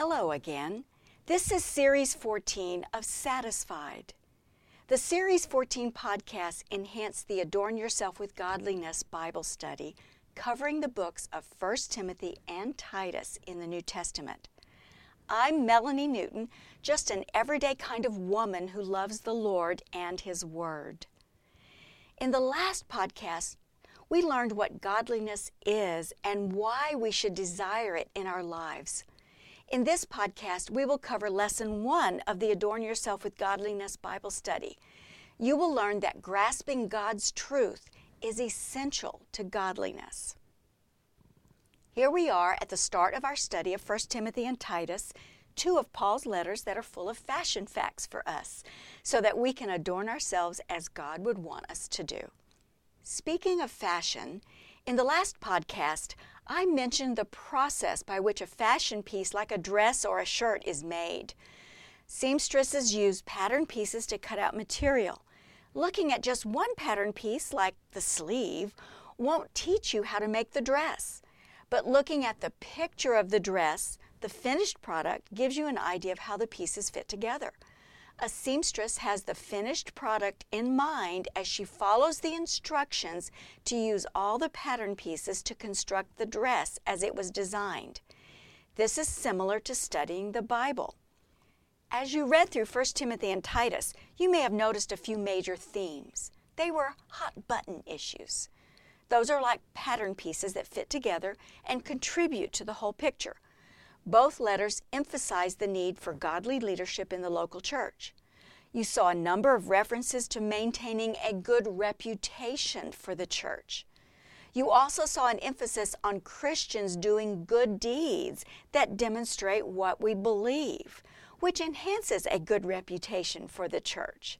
Hello again. This is Series 14 of Satisfied. The Series 14 podcast enhance the Adorn Yourself with Godliness Bible study, covering the books of 1 Timothy and Titus in the New Testament. I'm Melanie Newton, just an everyday kind of woman who loves the Lord and His Word. In the last podcast, we learned what godliness is and why we should desire it in our lives. In this podcast, we will cover lesson one of the Adorn Yourself with Godliness Bible study. You will learn that grasping God's truth is essential to godliness. Here we are at the start of our study of 1 Timothy and Titus, two of Paul's letters that are full of fashion facts for us, so that we can adorn ourselves as God would want us to do. Speaking of fashion, in the last podcast, I mentioned the process by which a fashion piece like a dress or a shirt is made. Seamstresses use pattern pieces to cut out material. Looking at just one pattern piece, like the sleeve, won't teach you how to make the dress. But looking at the picture of the dress, the finished product gives you an idea of how the pieces fit together. A seamstress has the finished product in mind as she follows the instructions to use all the pattern pieces to construct the dress as it was designed. This is similar to studying the Bible. As you read through 1 Timothy and Titus, you may have noticed a few major themes. They were hot button issues. Those are like pattern pieces that fit together and contribute to the whole picture. Both letters emphasize the need for godly leadership in the local church. You saw a number of references to maintaining a good reputation for the church. You also saw an emphasis on Christians doing good deeds that demonstrate what we believe, which enhances a good reputation for the church.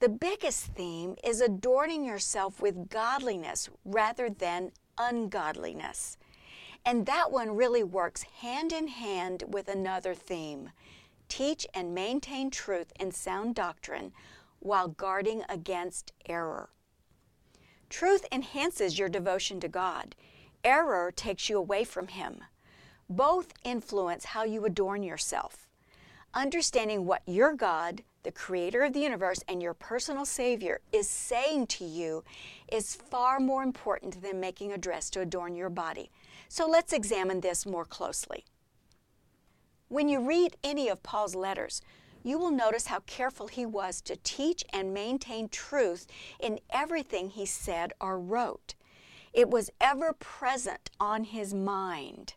The biggest theme is adorning yourself with godliness rather than ungodliness. And that one really works hand in hand with another theme teach and maintain truth and sound doctrine while guarding against error. Truth enhances your devotion to God, error takes you away from Him. Both influence how you adorn yourself. Understanding what your God, the creator of the universe, and your personal Savior is saying to you is far more important than making a dress to adorn your body. So let's examine this more closely. When you read any of Paul's letters, you will notice how careful he was to teach and maintain truth in everything he said or wrote. It was ever present on his mind.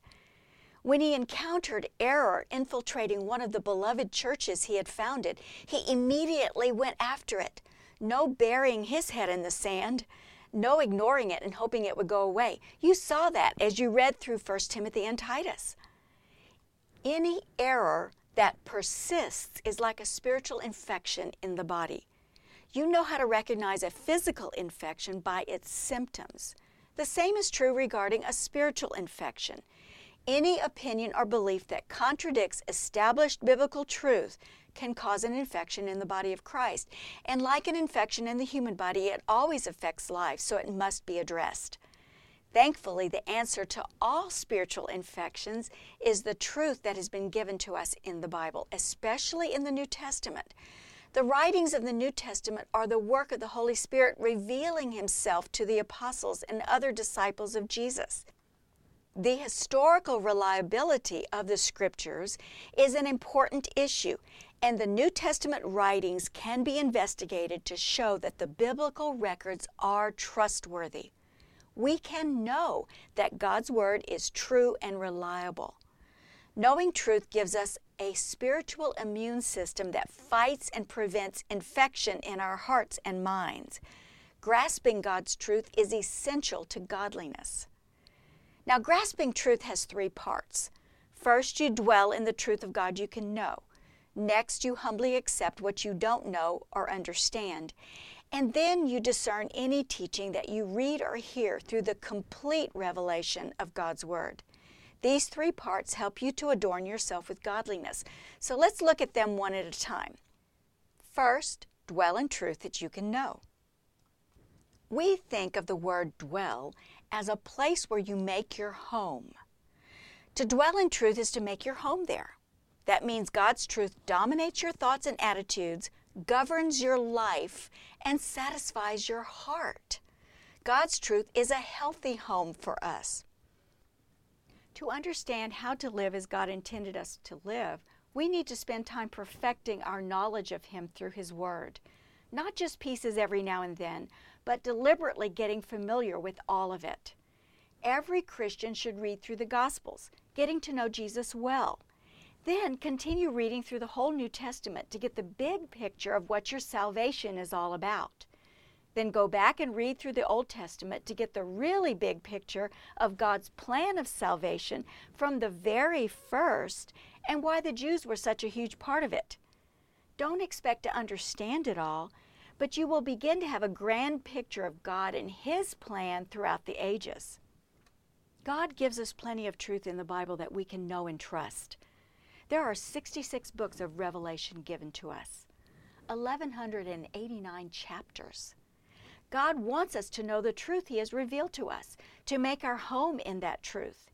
When he encountered error infiltrating one of the beloved churches he had founded, he immediately went after it. No burying his head in the sand no ignoring it and hoping it would go away. You saw that as you read through 1 Timothy and Titus. Any error that persists is like a spiritual infection in the body. You know how to recognize a physical infection by its symptoms. The same is true regarding a spiritual infection. Any opinion or belief that contradicts established biblical truth can cause an infection in the body of Christ. And like an infection in the human body, it always affects life, so it must be addressed. Thankfully, the answer to all spiritual infections is the truth that has been given to us in the Bible, especially in the New Testament. The writings of the New Testament are the work of the Holy Spirit revealing Himself to the apostles and other disciples of Jesus. The historical reliability of the Scriptures is an important issue, and the New Testament writings can be investigated to show that the biblical records are trustworthy. We can know that God's Word is true and reliable. Knowing truth gives us a spiritual immune system that fights and prevents infection in our hearts and minds. Grasping God's truth is essential to godliness. Now, grasping truth has three parts. First, you dwell in the truth of God you can know. Next, you humbly accept what you don't know or understand. And then you discern any teaching that you read or hear through the complete revelation of God's Word. These three parts help you to adorn yourself with godliness. So let's look at them one at a time. First, dwell in truth that you can know. We think of the word dwell as a place where you make your home. To dwell in truth is to make your home there. That means God's truth dominates your thoughts and attitudes, governs your life, and satisfies your heart. God's truth is a healthy home for us. To understand how to live as God intended us to live, we need to spend time perfecting our knowledge of Him through His Word. Not just pieces every now and then, but deliberately getting familiar with all of it. Every Christian should read through the Gospels, getting to know Jesus well. Then continue reading through the whole New Testament to get the big picture of what your salvation is all about. Then go back and read through the Old Testament to get the really big picture of God's plan of salvation from the very first and why the Jews were such a huge part of it. Don't expect to understand it all, but you will begin to have a grand picture of God and His plan throughout the ages. God gives us plenty of truth in the Bible that we can know and trust. There are 66 books of Revelation given to us, 1,189 chapters. God wants us to know the truth He has revealed to us, to make our home in that truth.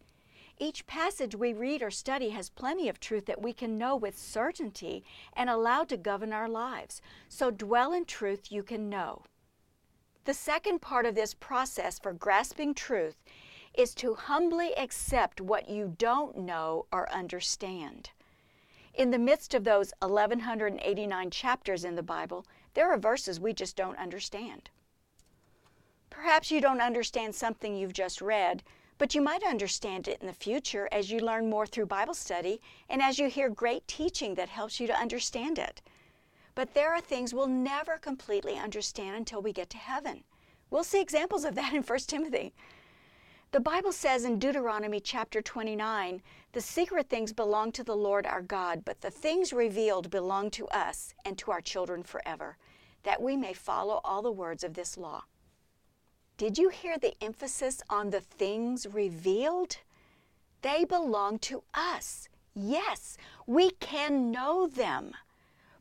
Each passage we read or study has plenty of truth that we can know with certainty and allow to govern our lives. So dwell in truth you can know. The second part of this process for grasping truth is to humbly accept what you don't know or understand. In the midst of those 1189 chapters in the Bible, there are verses we just don't understand. Perhaps you don't understand something you've just read, but you might understand it in the future as you learn more through Bible study and as you hear great teaching that helps you to understand it. But there are things we'll never completely understand until we get to heaven. We'll see examples of that in 1 Timothy. The Bible says in Deuteronomy chapter 29 the secret things belong to the Lord our God, but the things revealed belong to us and to our children forever, that we may follow all the words of this law. Did you hear the emphasis on the things revealed? They belong to us. Yes, we can know them.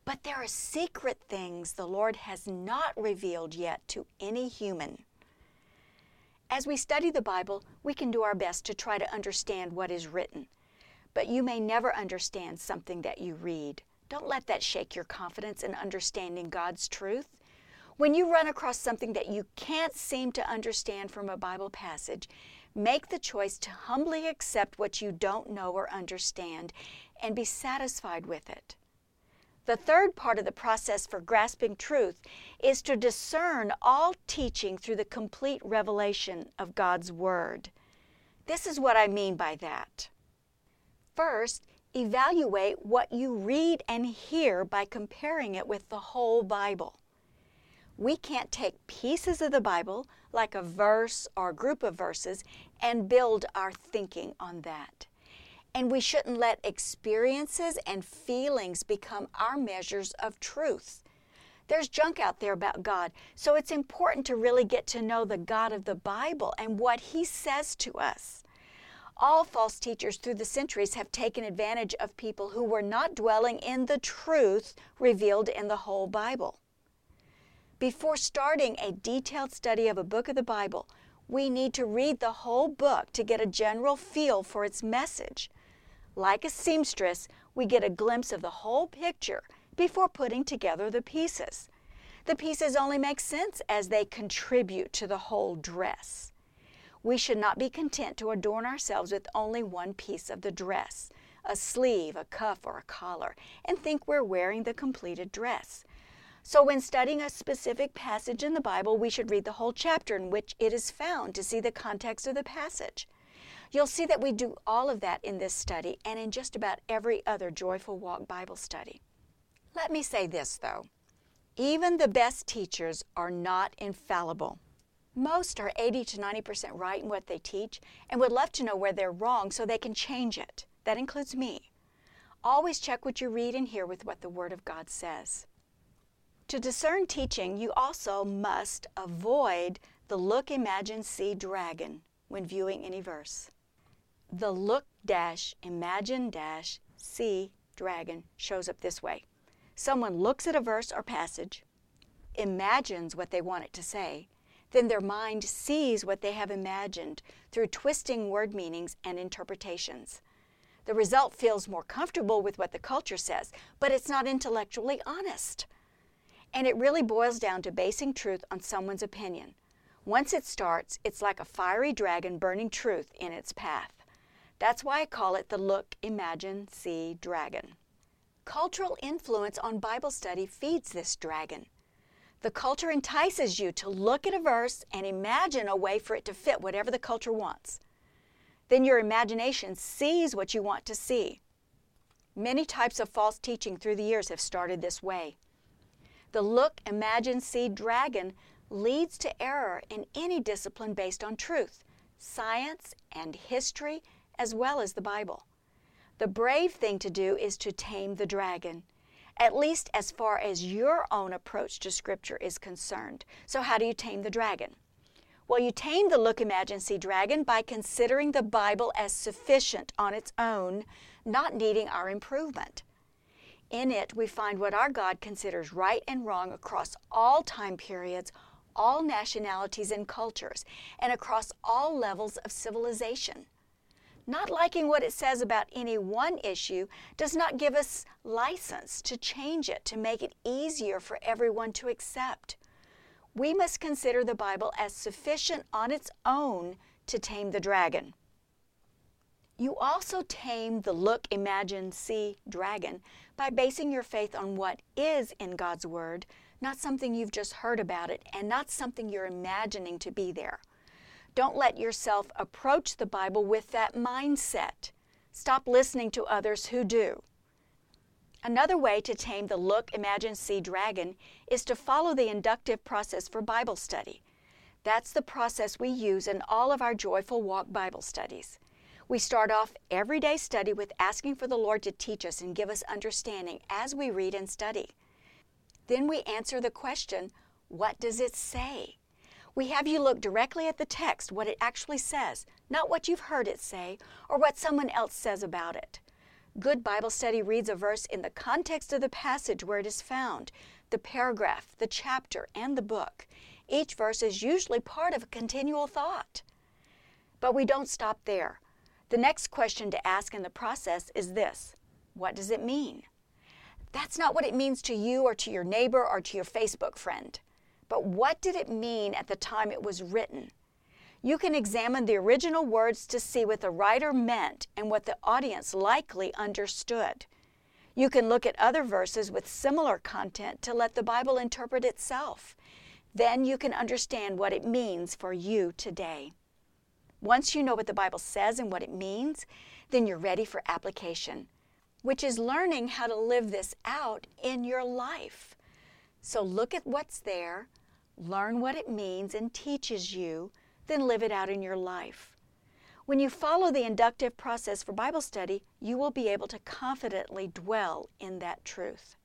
But there are secret things the Lord has not revealed yet to any human. As we study the Bible, we can do our best to try to understand what is written. But you may never understand something that you read. Don't let that shake your confidence in understanding God's truth. When you run across something that you can't seem to understand from a Bible passage, make the choice to humbly accept what you don't know or understand and be satisfied with it. The third part of the process for grasping truth is to discern all teaching through the complete revelation of God's Word. This is what I mean by that. First, evaluate what you read and hear by comparing it with the whole Bible. We can't take pieces of the Bible, like a verse or a group of verses, and build our thinking on that. And we shouldn't let experiences and feelings become our measures of truth. There's junk out there about God, so it's important to really get to know the God of the Bible and what He says to us. All false teachers through the centuries have taken advantage of people who were not dwelling in the truth revealed in the whole Bible. Before starting a detailed study of a book of the Bible, we need to read the whole book to get a general feel for its message. Like a seamstress, we get a glimpse of the whole picture before putting together the pieces. The pieces only make sense as they contribute to the whole dress. We should not be content to adorn ourselves with only one piece of the dress, a sleeve, a cuff, or a collar, and think we're wearing the completed dress. So, when studying a specific passage in the Bible, we should read the whole chapter in which it is found to see the context of the passage. You'll see that we do all of that in this study and in just about every other Joyful Walk Bible study. Let me say this, though even the best teachers are not infallible. Most are 80 to 90% right in what they teach and would love to know where they're wrong so they can change it. That includes me. Always check what you read and hear with what the Word of God says. To discern teaching, you also must avoid the look, imagine, see dragon when viewing any verse. The look dash, imagine dash, see dragon shows up this way. Someone looks at a verse or passage, imagines what they want it to say, then their mind sees what they have imagined through twisting word meanings and interpretations. The result feels more comfortable with what the culture says, but it's not intellectually honest. And it really boils down to basing truth on someone's opinion. Once it starts, it's like a fiery dragon burning truth in its path. That's why I call it the look, imagine, see dragon. Cultural influence on Bible study feeds this dragon. The culture entices you to look at a verse and imagine a way for it to fit whatever the culture wants. Then your imagination sees what you want to see. Many types of false teaching through the years have started this way. The look, imagine, see dragon leads to error in any discipline based on truth, science, and history, as well as the Bible. The brave thing to do is to tame the dragon at least as far as your own approach to Scripture is concerned. So, how do you tame the dragon? Well, you tame the look, imagine, see dragon by considering the Bible as sufficient on its own, not needing our improvement. In it, we find what our God considers right and wrong across all time periods, all nationalities and cultures, and across all levels of civilization. Not liking what it says about any one issue does not give us license to change it to make it easier for everyone to accept. We must consider the Bible as sufficient on its own to tame the dragon. You also tame the look, imagine, see dragon by basing your faith on what is in God's Word, not something you've just heard about it, and not something you're imagining to be there. Don't let yourself approach the Bible with that mindset. Stop listening to others who do. Another way to tame the look, imagine, see dragon is to follow the inductive process for Bible study. That's the process we use in all of our Joyful Walk Bible studies. We start off everyday study with asking for the Lord to teach us and give us understanding as we read and study. Then we answer the question, What does it say? We have you look directly at the text, what it actually says, not what you've heard it say or what someone else says about it. Good Bible study reads a verse in the context of the passage where it is found, the paragraph, the chapter, and the book. Each verse is usually part of a continual thought. But we don't stop there. The next question to ask in the process is this What does it mean? That's not what it means to you or to your neighbor or to your Facebook friend. But what did it mean at the time it was written? You can examine the original words to see what the writer meant and what the audience likely understood. You can look at other verses with similar content to let the Bible interpret itself. Then you can understand what it means for you today. Once you know what the Bible says and what it means, then you're ready for application, which is learning how to live this out in your life. So look at what's there, learn what it means and teaches you, then live it out in your life. When you follow the inductive process for Bible study, you will be able to confidently dwell in that truth.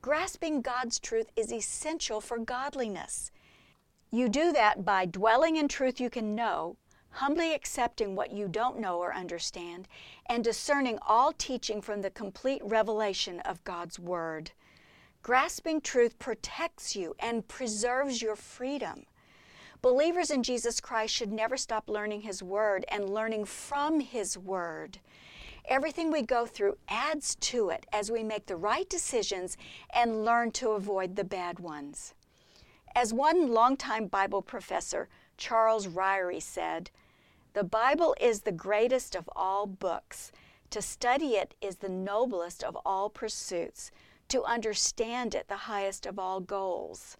Grasping God's truth is essential for godliness. You do that by dwelling in truth you can know, humbly accepting what you don't know or understand, and discerning all teaching from the complete revelation of God's Word. Grasping truth protects you and preserves your freedom. Believers in Jesus Christ should never stop learning His Word and learning from His Word. Everything we go through adds to it as we make the right decisions and learn to avoid the bad ones. As one longtime Bible professor, Charles Ryrie, said, The Bible is the greatest of all books. To study it is the noblest of all pursuits to understand it, the highest of all goals.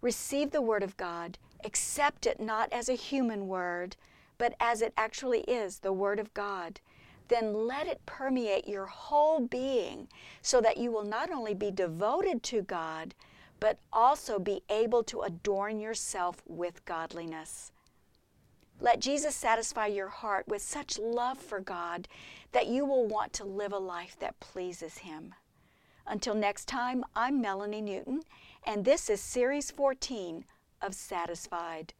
Receive the Word of God, accept it not as a human word, but as it actually is, the Word of God. Then let it permeate your whole being so that you will not only be devoted to God, but also be able to adorn yourself with godliness. Let Jesus satisfy your heart with such love for God that you will want to live a life that pleases Him. Until next time, I'm Melanie Newton, and this is Series 14 of Satisfied.